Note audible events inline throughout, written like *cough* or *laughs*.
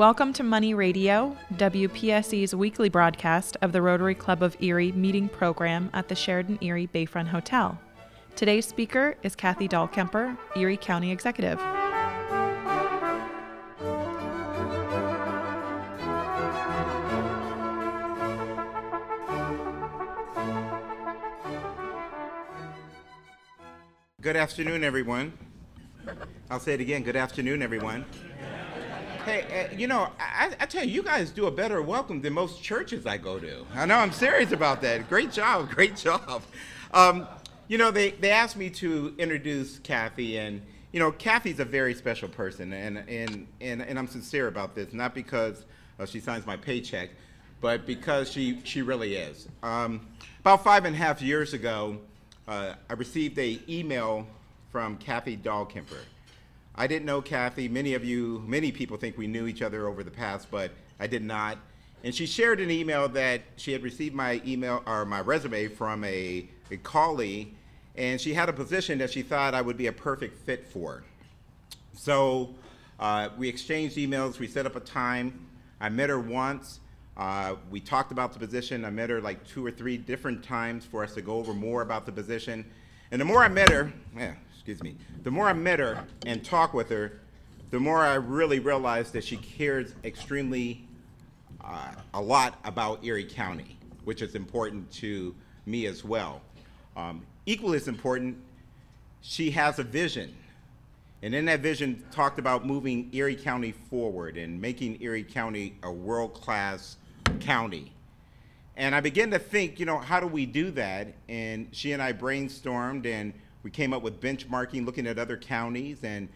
Welcome to Money Radio, WPSE's weekly broadcast of the Rotary Club of Erie meeting program at the Sheraton Erie Bayfront Hotel. Today's speaker is Kathy Dahlkemper, Erie County Executive. Good afternoon, everyone. I'll say it again. Good afternoon, everyone. Hey, uh, you know, I, I, tell you, you guys do a better welcome than most churches I go to. I know I'm serious about that. Great job, *laughs* great job. Um, you know, they, they asked me to introduce Kathy, and, you know, Kathy's a very special person, and, and, and, and I'm sincere about this, not because uh, she signs my paycheck, but because she, she really is. Um, about five and a half years ago, uh, I received a email from Kathy Dahlkemper. I didn't know Kathy. Many of you, many people think we knew each other over the past, but I did not. And she shared an email that she had received my email or my resume from a, a colleague, and she had a position that she thought I would be a perfect fit for. So uh, we exchanged emails. We set up a time. I met her once. Uh, we talked about the position. I met her like two or three different times for us to go over more about the position. And the more I met her, yeah, excuse me, the more I met her and talked with her, the more I really realized that she cares extremely uh, a lot about Erie County, which is important to me as well. Um, equally as important, she has a vision. And in that vision, talked about moving Erie County forward and making Erie County a world class county. And I began to think, you know, how do we do that? And she and I brainstormed and we came up with benchmarking, looking at other counties. And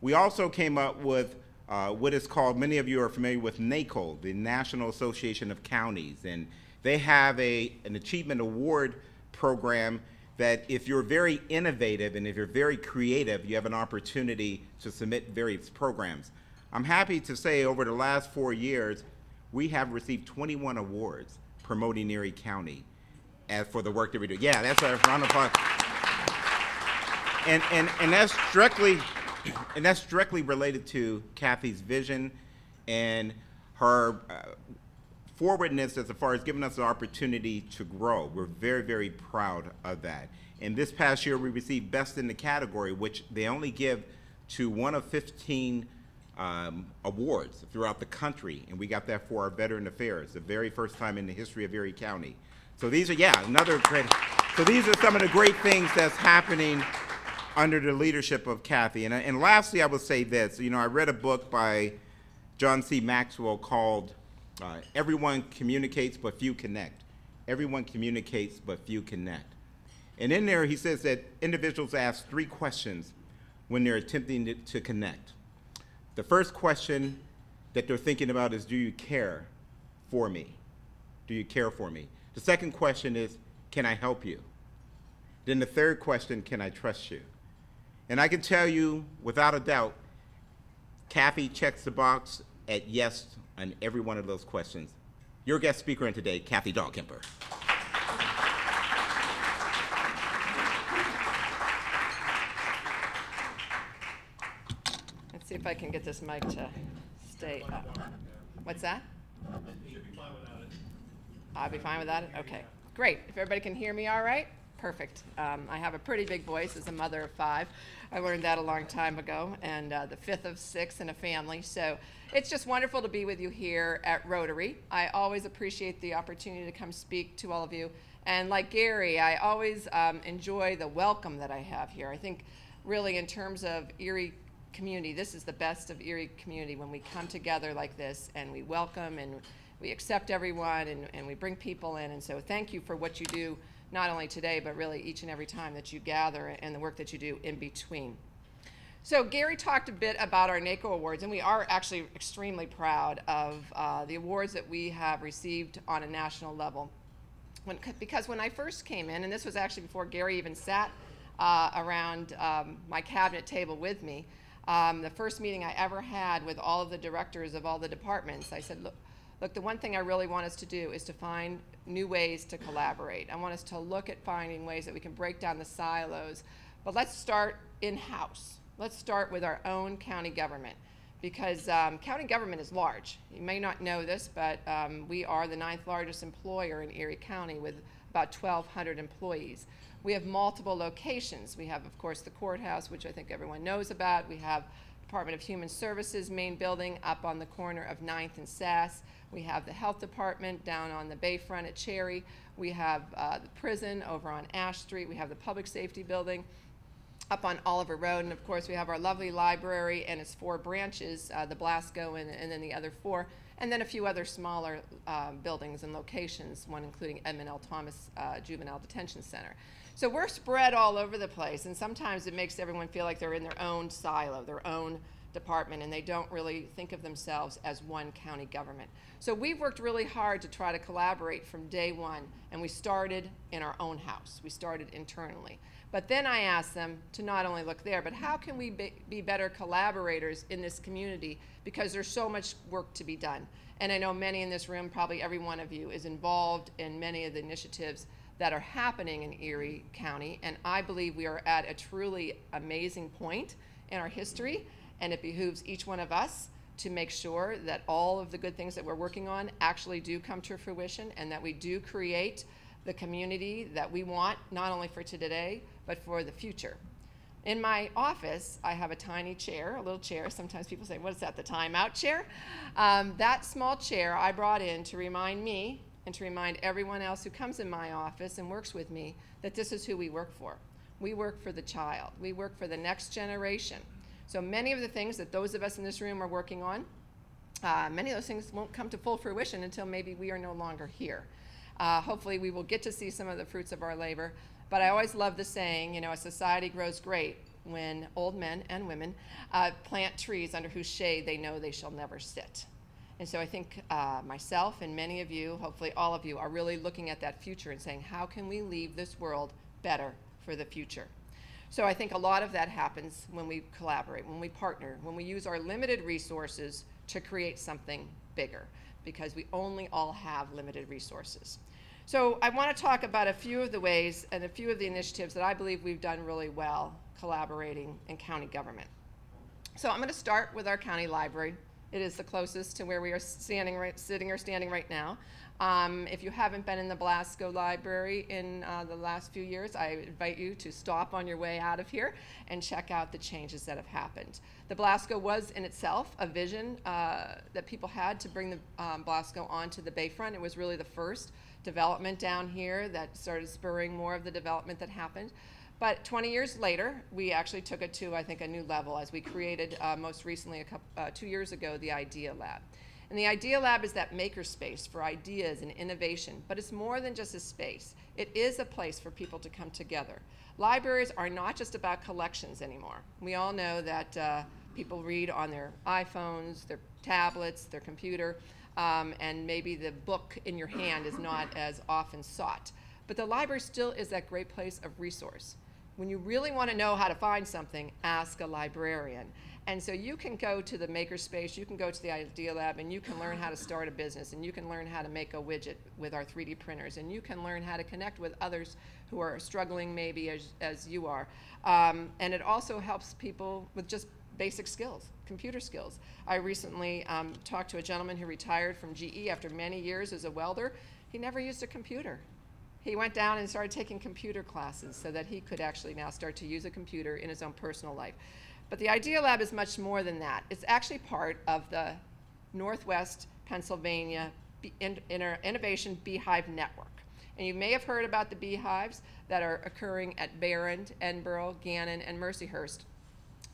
we also came up with uh, what is called, many of you are familiar with NACO, the National Association of Counties. And they have a, an achievement award program that if you're very innovative and if you're very creative, you have an opportunity to submit various programs. I'm happy to say over the last four years, we have received 21 awards promoting Erie County as for the work that we do. Yeah, that's a round of applause. And, and, and that's directly and that's directly related to Kathy's vision and her uh, forwardness as far as giving us the opportunity to grow. We're very, very proud of that. And this past year, we received Best in the category, which they only give to one of 15 um, awards throughout the country, and we got that for our Veteran Affairs, the very first time in the history of Erie County. So these are, yeah, another great. So these are some of the great things that's happening under the leadership of Kathy. And, and lastly, I will say this. You know, I read a book by John C. Maxwell called uh, Everyone Communicates But Few Connect. Everyone communicates but few connect. And in there, he says that individuals ask three questions when they're attempting to, to connect. The first question that they're thinking about is Do you care for me? Do you care for me? The second question is Can I help you? Then the third question Can I trust you? And I can tell you without a doubt, Kathy checks the box at yes on every one of those questions. Your guest speaker in today, Kathy Dahlkemper. Let's see if I can get this mic to stay up. What's that? I'll be fine without it? Okay, great. If everybody can hear me all right, perfect. Um, I have a pretty big voice as a mother of five. I learned that a long time ago, and uh, the fifth of six in a family. So it's just wonderful to be with you here at Rotary. I always appreciate the opportunity to come speak to all of you. And like Gary, I always um, enjoy the welcome that I have here. I think, really, in terms of Erie community. This is the best of Erie community when we come together like this and we welcome and we accept everyone and, and we bring people in. And so thank you for what you do, not only today, but really each and every time that you gather and the work that you do in between. So Gary talked a bit about our NACO awards, and we are actually extremely proud of uh, the awards that we have received on a national level. When, because when I first came in, and this was actually before Gary even sat uh, around um, my cabinet table with me, um, the first meeting I ever had with all of the directors of all the departments, I said, look, look, the one thing I really want us to do is to find new ways to collaborate. I want us to look at finding ways that we can break down the silos, but let's start in house. Let's start with our own county government because um, county government is large. You may not know this, but um, we are the ninth largest employer in Erie County with about 1,200 employees. We have multiple locations. We have, of course, the courthouse, which I think everyone knows about. We have Department of Human Services main building up on the corner of 9th and Sass. We have the health department down on the bayfront at Cherry. We have uh, the prison over on Ash Street. We have the public safety building up on Oliver Road. And of course, we have our lovely library and its four branches uh, the Blasco and, and, then the other four, and then a few other smaller uh, buildings and locations, one including Edmund L. Thomas uh, Juvenile Detention Center. So we're spread all over the place, and sometimes it makes everyone feel like they're in their own silo, their own department, and they don't really think of themselves as one county government. So we've worked really hard to try to collaborate from day one, and we started in our own house. We started internally. But then I asked them to not only look there, but how can we be, be better collaborators in this community because there's so much work to be done. And I know many in this room, probably every one of you, is involved in many of the initiatives that are happening in Erie County. And I believe we are at a truly amazing point in our history, and it behooves each one of us to make sure that all of the good things that we're working on actually do come to fruition and that we do create the community that we want, not only for today, but for the future. In my office, I have a tiny chair, a little chair. Sometimes people say, What is that, the timeout chair? Um, that small chair I brought in to remind me and to remind everyone else who comes in my office and works with me that this is who we work for. We work for the child, we work for the next generation. So many of the things that those of us in this room are working on, uh, many of those things won't come to full fruition until maybe we are no longer here. Uh, hopefully, we will get to see some of the fruits of our labor. But I always love the saying, you know, a society grows great when old men and women uh, plant trees under whose shade they know they shall never sit. And so I think uh, myself and many of you, hopefully all of you, are really looking at that future and saying, how can we leave this world better for the future? So I think a lot of that happens when we collaborate, when we partner, when we use our limited resources to create something bigger because we only all have limited resources. So I want to talk about a few of the ways and a few of the initiatives that I believe we've done really well collaborating in county government. So I'm going to start with our county library. It is the closest to where we are standing right, sitting or standing right now. Um, if you haven't been in the Blasco Library in uh, the last few years, I invite you to stop on your way out of here and check out the changes that have happened. The Blasco was in itself a vision uh, that people had to bring the um, Blasco onto the bayfront. It was really the first development down here that started spurring more of the development that happened. But 20 years later, we actually took it to, I think, a new level as we created uh, most recently, a couple, uh, two years ago, the Idea Lab. And the Idea Lab is that makerspace for ideas and innovation, but it's more than just a space. It is a place for people to come together. Libraries are not just about collections anymore. We all know that uh, people read on their iPhones, their tablets, their computer, um, and maybe the book in your hand is not as often sought. But the library still is that great place of resource. When you really want to know how to find something, ask a librarian. And so you can go to the makerspace, you can go to the Idea Lab, and you can learn how to start a business, and you can learn how to make a widget with our 3D printers, and you can learn how to connect with others who are struggling maybe as, as you are. Um, and it also helps people with just basic skills, computer skills. I recently um, talked to a gentleman who retired from GE after many years as a welder. He never used a computer. He went down and started taking computer classes so that he could actually now start to use a computer in his own personal life. But the Idea Lab is much more than that. It's actually part of the Northwest Pennsylvania Innovation Beehive Network. And you may have heard about the beehives that are occurring at Behrend, Edinboro, Gannon, and Mercyhurst.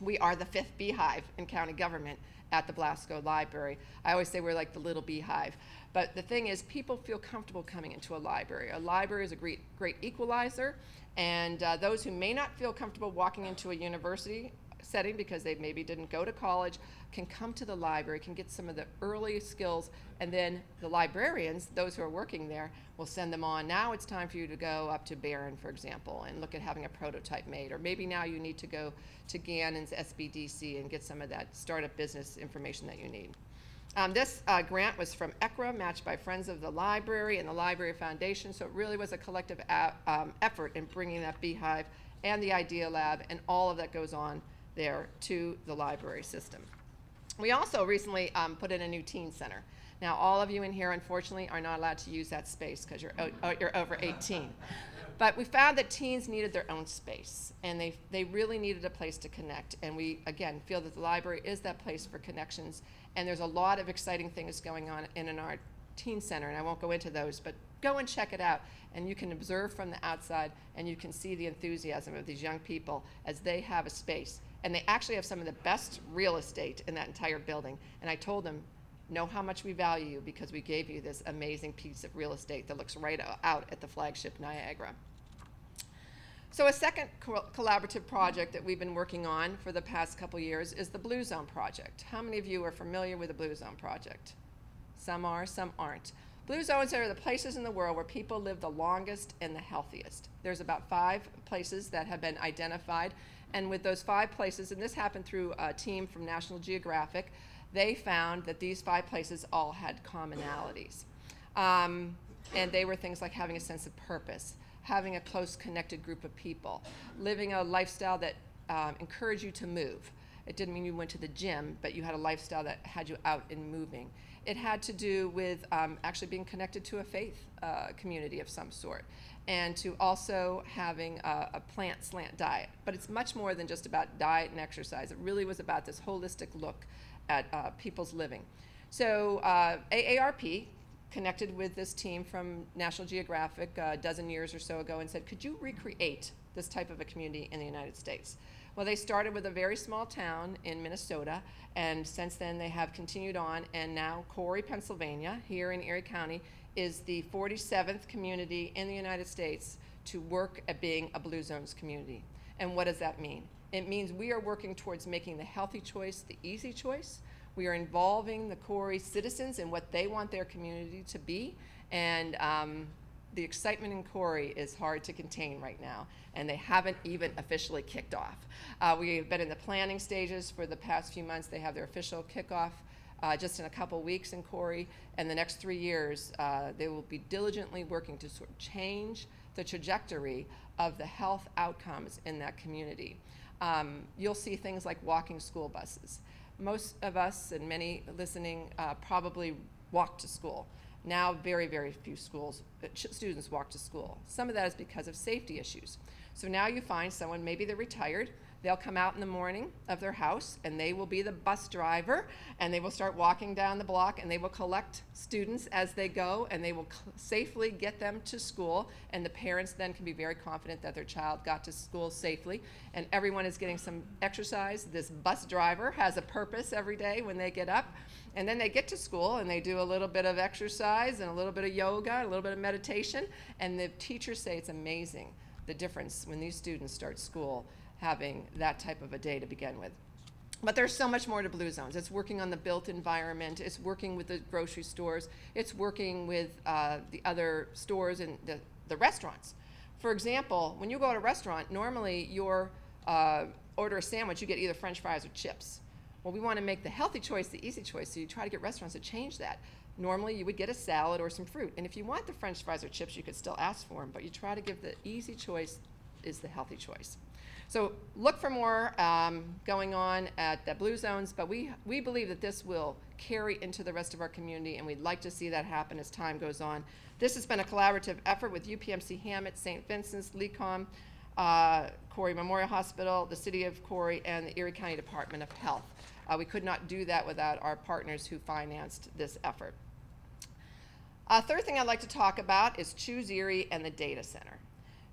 We are the fifth beehive in county government at the Blasco Library. I always say we're like the little beehive. But the thing is, people feel comfortable coming into a library. A library is a great, great equalizer, and uh, those who may not feel comfortable walking into a university setting because they maybe didn't go to college can come to the library, can get some of the early skills, and then the librarians, those who are working there, will send them on. Now it's time for you to go up to Behrend, for example, and look at having a prototype made. Or maybe now you need to go to Gannon's SBDC and get some of that startup business information that you need. Um, this uh, grant was from ECRA, matched by Friends of the Library and the Library Foundation, so it really was a collective a- um, effort in bringing that beehive and the Idea Lab and all of that goes on there to the library system. We also recently um, put in a new teen center. Now, all of you in here, unfortunately, are not allowed to use that space because you're, o- you're over 18. But we found that teens needed their own space, and they, they really needed a place to connect. And we, again, feel that the library is that place for connections. And there's a lot of exciting things going on in, in our teen center, and I won't go into those, but go and check it out. And you can observe from the outside, and you can see the enthusiasm of these young people as they have a space. And they actually have some of the best real estate in that entire building. And I told them, know how much we value you because we gave you this amazing piece of real estate that looks right out at the flagship Niagara. So a second co- collaborative project that we've been working on for the past couple years is the Blue Zone Project. How many of you are familiar with the Blue Zone Project? Some are, some aren't. Blue zones are the places in the world where people live the longest and the healthiest. There's about five places that have been identified, and with those five places, and this happened through a team from National Geographic, they found that these five places all had commonalities. Um, and they were things like having a sense of purpose, having a close connected group of people, living a lifestyle that um, encouraged you to move. It didn't mean you went to the gym, but you had a lifestyle that had you out and moving. It had to do with um, actually being connected to a faith uh, community of some sort and to also having a, a, plant slant diet. But it's much more than just about diet and exercise. It really was about this holistic look at uh, people's living. So uh, AARP connected with this team from National Geographic uh, a dozen years or so ago and said, could you recreate this type of a community in the United States? Well, they started with a very small town in Minnesota, and since then they have continued on, and now Corry, Pennsylvania, here in Erie County, is the 47th community in the United States to work at being a Blue Zones community. And what does that mean? It means we are working towards making the healthy choice the easy choice. We are involving the Corry citizens in what they want their community to be. And um, the excitement in Corry is hard to contain right now, and they haven't even officially kicked off. Uh, we have been in the planning stages for the past few months. They have their official kickoff uh, just in a couple weeks in Corry, and the next three years, uh, they will be diligently working to sort of change the trajectory of the health outcomes in that community um, you'll see things like walking school buses. Most of us and many listening uh, probably walk to school. Now, very, very few schools, uh, students walk to school. Some of that is because of safety issues. So now you find someone, maybe they're retired, They'll come out in the morning of their house and they will be the bus driver and they will start walking down the block and they will collect students as they go and they will safely get them to school. And the parents then can be very confident that their child got to school safely and everyone is getting some exercise. This bus driver has a purpose every day when they get up. And then they get to school and they do a little bit of exercise and a little bit of yoga, and a little bit of meditation. And the teachers say it's amazing the difference when these students start school having that type of a day to begin with. But there's so much more to Blue Zones. It's working on the built environment, it's working with the grocery stores, it's working with uh, the other stores and the, the restaurants. For example, when you go to a restaurant, normally your uh, order a sandwich, you get either french fries or chips. Well, we want to make the healthy choice the easy choice, so you try to get restaurants to change that. Normally, you would get a salad or some fruit. And if you want the french fries or chips, you could still ask for them, but you try to give the easy choice is the healthy choice. So look for more um, going on at the Blue Zones, but we, we believe that this will carry into the rest of our community, and we'd like to see that happen as time goes on. This has been a collaborative effort with UPMC Hamot, St. Vincent's, LECOM, uh, Corry Memorial Hospital, the City of Corry, and the Erie County Department of Health. Uh, we could not do that without our partners who financed this effort. Uh, third thing I'd like to talk about is Choose Erie and the Data Center.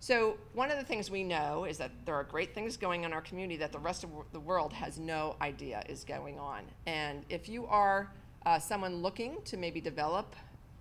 So, one of the things we know is that there are great things going on in our community that the rest of the world has no idea is going on. And if you are uh, someone looking to maybe develop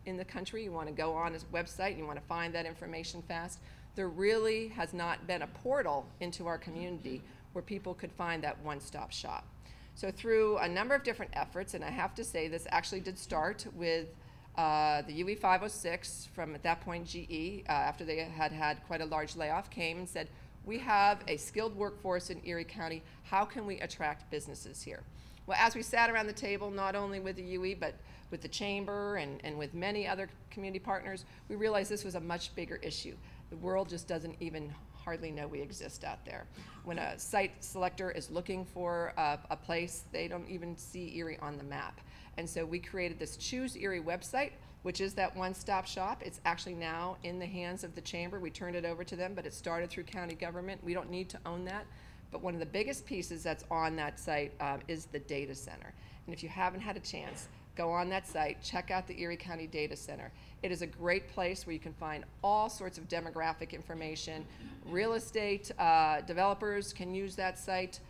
in the country, you want to go on his website, and you want to find that information fast, there really has not been a portal into our community where people could find that one stop shop. So, through a number of different efforts, and I have to say this actually did start with uh, the UE 506 from at that point GE, uh, after they had had quite a large layoff, came and said, We have a skilled workforce in Erie County. How can we attract businesses here? Well, as we sat around the table, not only with the UE, but with the Chamber and, and with many other community partners, we realized this was a much bigger issue. The world just doesn't even hardly know we exist out there. When a site selector is looking for a, a place, they don't even see Erie on the map. And so we created this Choose Erie website, which is that one stop shop. It's actually now in the hands of the chamber. We turned it over to them, but it started through county government. We don't need to own that. But one of the biggest pieces that's on that site um, is the data center. And if you haven't had a chance, go on that site, check out the Erie County Data Center. It is a great place where you can find all sorts of demographic information. Real estate uh, developers can use that site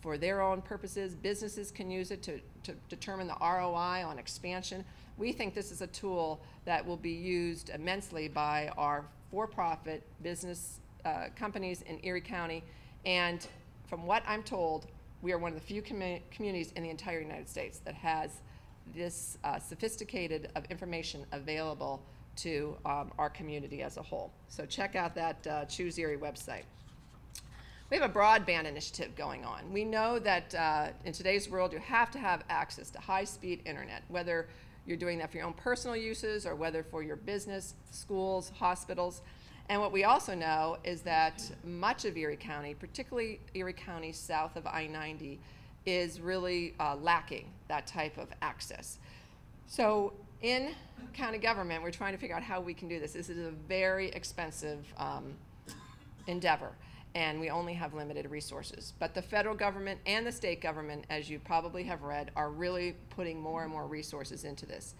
for their own purposes. Businesses can use it to, to determine the ROI on expansion. We think this is a tool that will be used immensely by our for profit business uh, companies in Erie County. And from what I'm told, we are one of the few commu- communities in the entire United States that has this uh, sophisticated of information available to um, our community as a whole. So check out that uh, Choose Erie website. We have a broadband initiative going on. We know that uh, in today's world, you have to have access to high speed internet, whether you're doing that for your own personal uses or whether for your business, schools, hospitals. And what we also know is that much of Erie County, particularly Erie County south of I 90, is really uh, lacking that type of access. So, in county government, we're trying to figure out how we can do this. This is a very expensive um, endeavor, and we only have limited resources. But the federal government and the state government, as you probably have read, are really putting more and more resources into this.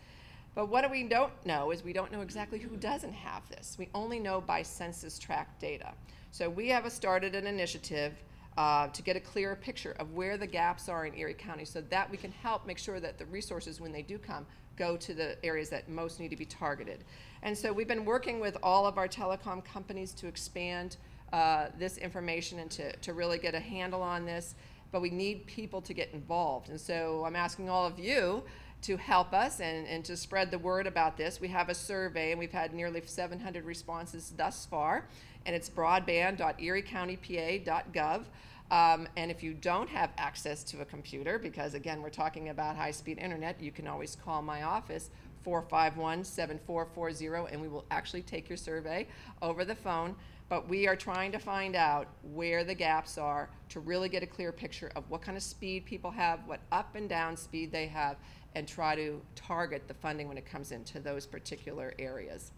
But what we don't know is we don't know exactly who doesn't have this. We only know by census tract data. So we have started an initiative uh, to get a clearer picture of where the gaps are in Erie County so that we can help make sure that the resources, when they do come, go to the areas that most need to be targeted. And so we've been working with all of our telecom companies to expand uh, this information and to, to really get a handle on this, but we need people to get involved. And so I'm asking all of you to help us and, and to spread the word about this. We have a survey, and we've had nearly 700 responses thus far, and it's broadband.eriecountypa.gov. Um, and if you don't have access to a computer, because again, we're talking about high speed internet, you can always call my office, 451 7440, and we will actually take your survey over the phone. But we are trying to find out where the gaps are to really get a clear picture of what kind of speed people have, what up and down speed they have, and try to target the funding when it comes into those particular areas.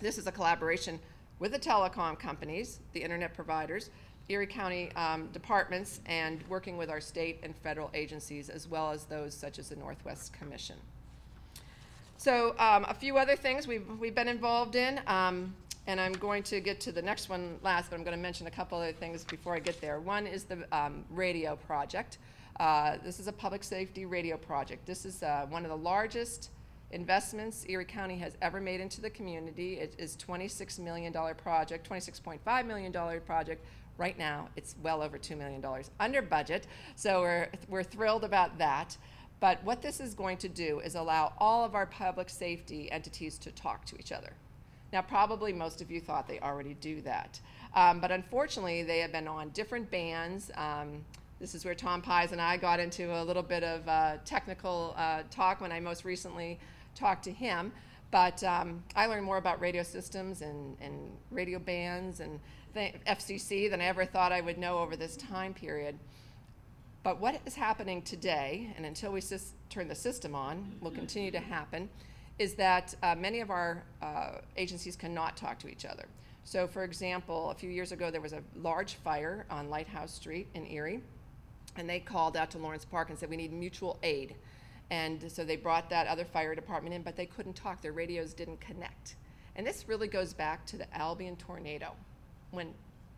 This is a collaboration with the telecom companies, the internet providers, Erie County um, departments, and working with our state and federal agencies, as well as those such as the Northwest Commission. So, um, a few other things we've, we've been involved in, um, and I'm going to get to the next one last, but I'm going to mention a couple other things before I get there. One is the um, radio project. Uh, this is a public safety radio project. This is uh, one of the largest investments Erie County has ever made into the community. It is $26 million project, $26.5 million project. Right now, it's well over $2 million under budget, so we're, we're thrilled about that. But what this is going to do is allow all of our public safety entities to talk to each other. Now, probably most of you thought they already do that. Um, but unfortunately, they have been on different bands. Um, this is where Tom Pies and I got into a little bit of uh, technical uh, talk when I most recently talked to him. But um, I learned more about radio systems and, and radio bands and FCC than I ever thought I would know over this time period. But what is happening today, and until we turn the system on, will continue to happen, is that uh, many of our uh, agencies cannot talk to each other. So, for example, a few years ago, there was a large fire on Lighthouse Street in Erie, and they called out to Lawrence Park and said, We need mutual aid. And so they brought that other fire department in, but they couldn't talk. Their radios didn't connect. And this really goes back to the Albion tornado when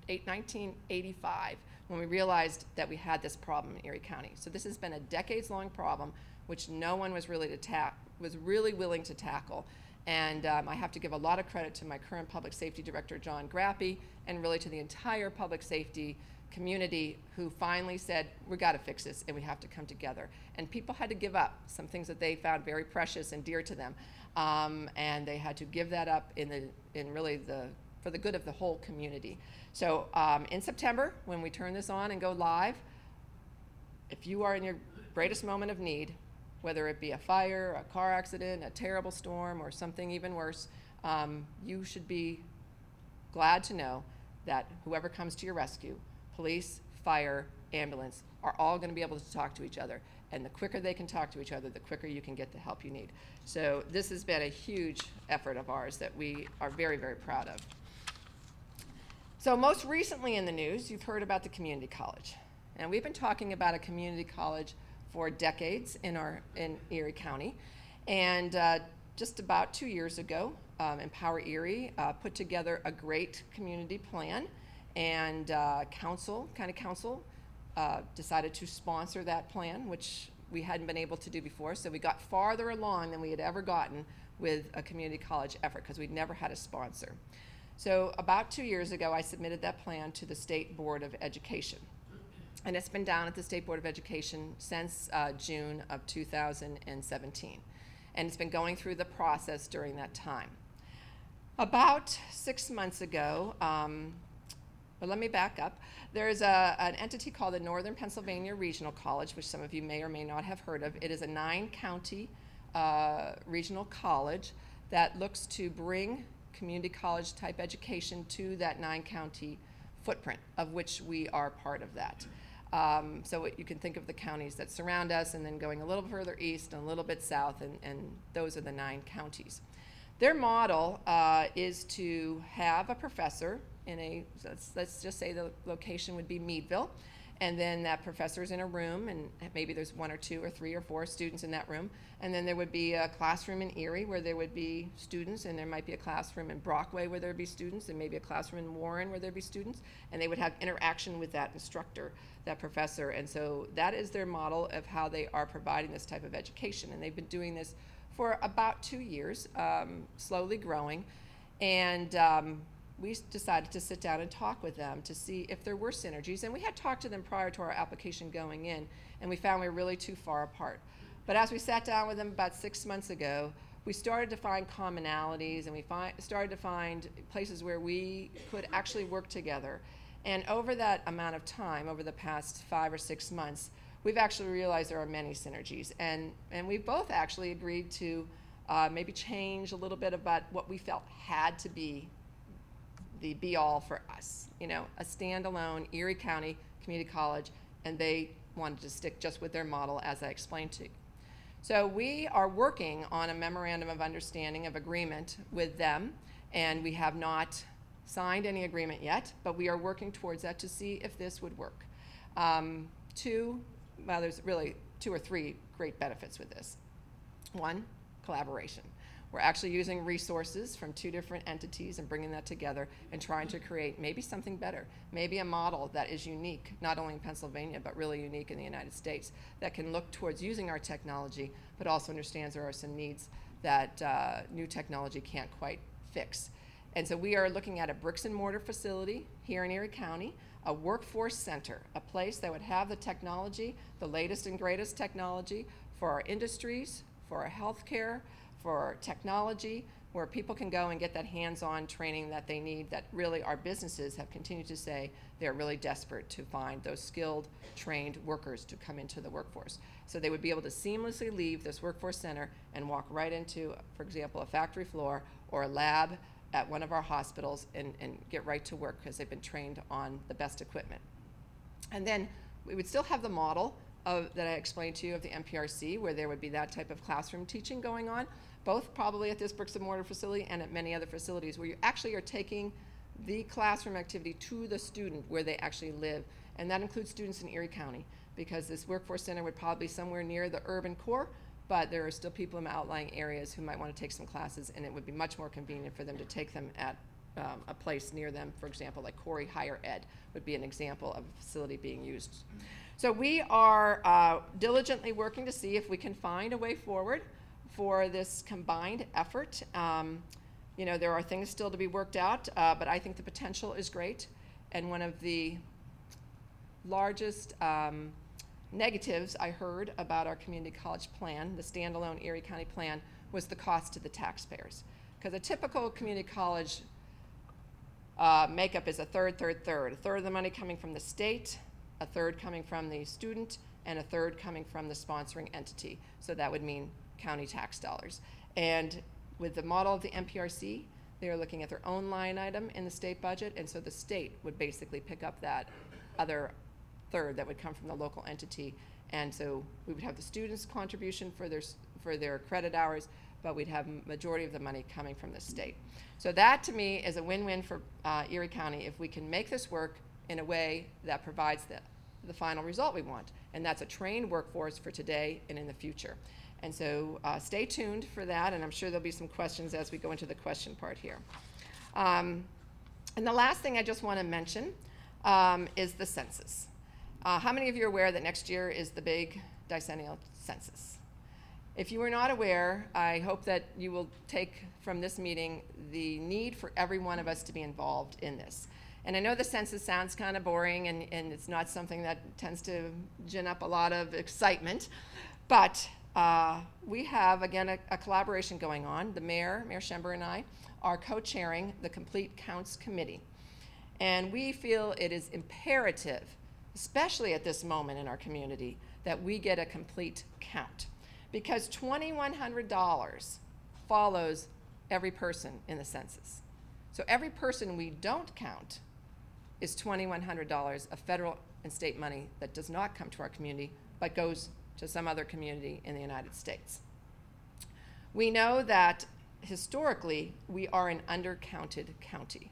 1985 when we realized that we had this problem in Erie County. So this has been a decades-long problem which no one was really to ta- was really willing to tackle. And um, I have to give a lot of credit to my current public safety director, John Grappy, and really to the entire public safety community who finally said, we got to fix this and we have to come together. And people had to give up some things that they found very precious and dear to them. Um, and they had to give that up in, the, in really the, for the good of the whole community. So um, in September, when we turn this on and go live, if you are in your greatest moment of need, whether it be a fire, a car accident, a terrible storm, or something even worse, um, you should be glad to know that whoever comes to your rescue, police, fire, ambulance, are all going to be able to talk to each other. And the quicker they can talk to each other, the quicker you can get the help you need. So this has been a huge effort of ours that we are very, very proud of. So most recently in the news, you've heard about the community college. And we've been talking about a community college for decades in our in Erie County. And uh, just about two years ago, um, Empower Erie uh, put together a great community plan, and uh, council, kind of council, uh, decided to sponsor that plan, which we hadn't been able to do before. So we got farther along than we had ever gotten with a community college effort because we'd never had a sponsor. So about two years ago, I submitted that plan to the State Board of Education. And it's been down at the State Board of Education since uh, June of 2017. And it's been going through the process during that time. About six months ago, um, but let me back up. There's a, an entity called the Northern Pennsylvania Regional College, which some of you may or may not have heard of. It is a nine county uh, regional college that looks to bring community college type education to that nine county footprint, of which we are part of that. Um, so you can think of the counties that surround us and then going a little further east and a little bit south, and, and those are the nine counties. Their model uh, is to have a professor in a, let's, let's just say the location would be Meadville, and then that professor is in a room, and maybe there's one or two or three or four students in that room. And then there would be a classroom in Erie where there would be students, and there might be a classroom in Brockway where there'd be students, and maybe a classroom in Warren where there'd be students. And they would have interaction with that instructor, that professor. And so that is their model of how they are providing this type of education. And they've been doing this for about two years, um, slowly growing. And um, we decided to sit down and talk with them to see if there were synergies. And we had talked to them prior to our application going in, and we found we were really too far apart. But as we sat down with them about six months ago, we started to find commonalities and we fi- started to find places where we could actually work together. And over that amount of time, over the past five or six months, we've actually realized there are many synergies. And, and we both actually agreed to uh, maybe change a little bit about what we felt had to be the be all for us. You know, a standalone Erie County Community College, and they wanted to stick just with their model as I explained to you. So we are working on a memorandum of understanding of agreement with them, and we have not signed any agreement yet, but we are working towards that to see if this would work. Um, two, well, there's really two or three great benefits with this. One, collaboration. We're actually using resources from two different entities and bringing that together and trying to create maybe something better, maybe a model that is unique, not only in Pennsylvania, but really unique in the United States, that can look towards using our technology, but also understands there are some needs that uh, new technology can't quite fix. And so we are looking at a bricks and mortar facility here in Erie County, a workforce center, a place that would have the technology, the latest and greatest technology for our industries, for our healthcare, for technology, where people can go and get that hands-on training that they need that really our businesses have continued to say they're really desperate to find those skilled trained workers to come into the workforce. So they would be able to seamlessly leave this workforce center and walk right into for example a factory floor or a lab at one of our hospitals and, and get right to work because they've been trained on the best equipment. And then we would still have the model of, that I explained to you of the NPRC, where there would be that type of classroom teaching going on, both probably at this bricks and mortar facility and at many other facilities where you actually are taking the classroom activity to the student where they actually live. And that includes students in Erie County because this workforce center would probably be somewhere near the urban core, but there are still people in outlying areas who might want to take some classes, and it would be much more convenient for them to take them at um, a place near them. For example, like Corry Higher Ed would be an example of a facility being used. So we are uh, diligently working to see if we can find a way forward for this combined effort. Um, you know, there are things still to be worked out, uh, but I think the potential is great. And one of the largest um, negatives I heard about our community college plan, the standalone Erie County plan, was the cost to the taxpayers. Because a typical community college uh, makeup is a third, third, third. A third of the money coming from the state, a third coming from the student, and a third coming from the sponsoring entity. So that would mean county tax dollars. And with the model of the NPRC, They are looking at their own line item in the state budget, and so the state would basically pick up that other third that would come from the local entity. And so we would have the students' contribution for their, for their credit hours, but we'd have majority of the money coming from the state. So that, to me, is a win-win for uh, Erie County if we can make this work in a way that provides the, the final result we want. And that's a trained workforce for today and in the future. And so uh, stay tuned for that, and I'm sure there'll be some questions as we go into the question part here. Um, and the last thing I just want to mention um, is the census. Uh, how many of you are aware that next year is the big decennial census? If you are not aware, I hope that you will take from this meeting the need for every one of us to be involved in this. And I know the census sounds kind of boring and, and it's not something that tends to gin up a lot of excitement, but uh, we have, again, a, a collaboration going on. The mayor, Mayor Schember, and I are co chairing the Complete Counts Committee. And we feel it is imperative, especially at this moment in our community, that we get a complete count. Because $2,100 follows every person in the census. So every person we don't count is $2,100 of federal and state money that does not come to our community, but goes to some other community in the United States. We know that historically, we are an undercounted county.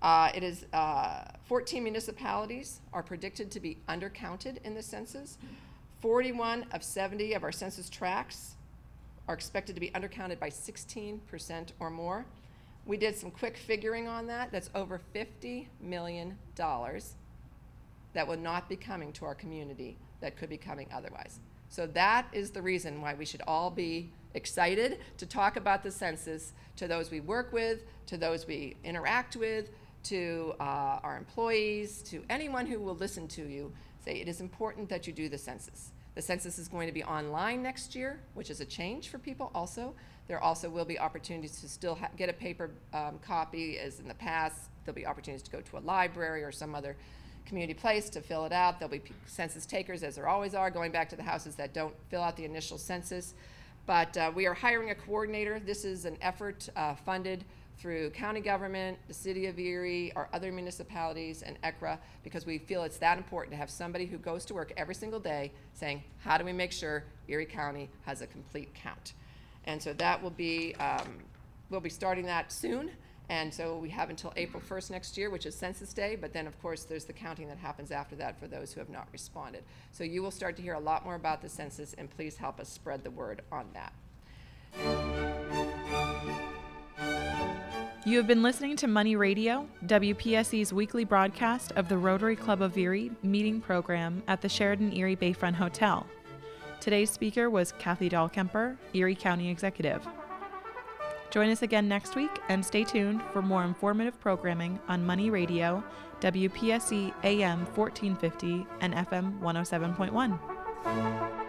Uh, it is uh, 14 municipalities are predicted to be undercounted in the census. 41 of 70 of our census tracts are expected to be undercounted by 16% or more. We did some quick figuring on that. That's over $50 million that will not be coming to our community that could be coming otherwise. So that is the reason why we should all be excited to talk about the census to those we work with, to those we interact with, to uh, our employees, to anyone who will listen to you. Say it is important that you do the census. The census is going to be online next year, which is a change for people also. There also will be opportunities to still get a paper um, copy as in the past. There'll be opportunities to go to a library or some other community place to fill it out. There'll be census takers, as there always are, going back to the houses that don't fill out the initial census. But uh, we are hiring a coordinator. This is an effort uh, funded through county government, the city of Erie, our other municipalities, and ECRA, because we feel it's that important to have somebody who goes to work every single day saying, how do we make sure Erie County has a complete count? And so that will be, um, we'll be starting that soon. And so we have until April 1st next year, which is Census Day, but then, of course, there's the counting that happens after that for those who have not responded. So you will start to hear a lot more about the census, and please help us spread the word on that. You have been listening to Money Radio, WPSE's weekly broadcast of the Rotary Club of Erie meeting program at the Sheraton Erie Bayfront Hotel. Today's speaker was Kathy Dahlkemper, Erie County Executive. Join us again next week and stay tuned for more informative programming on Money Radio, WPSE AM 1450 and FM 107.1.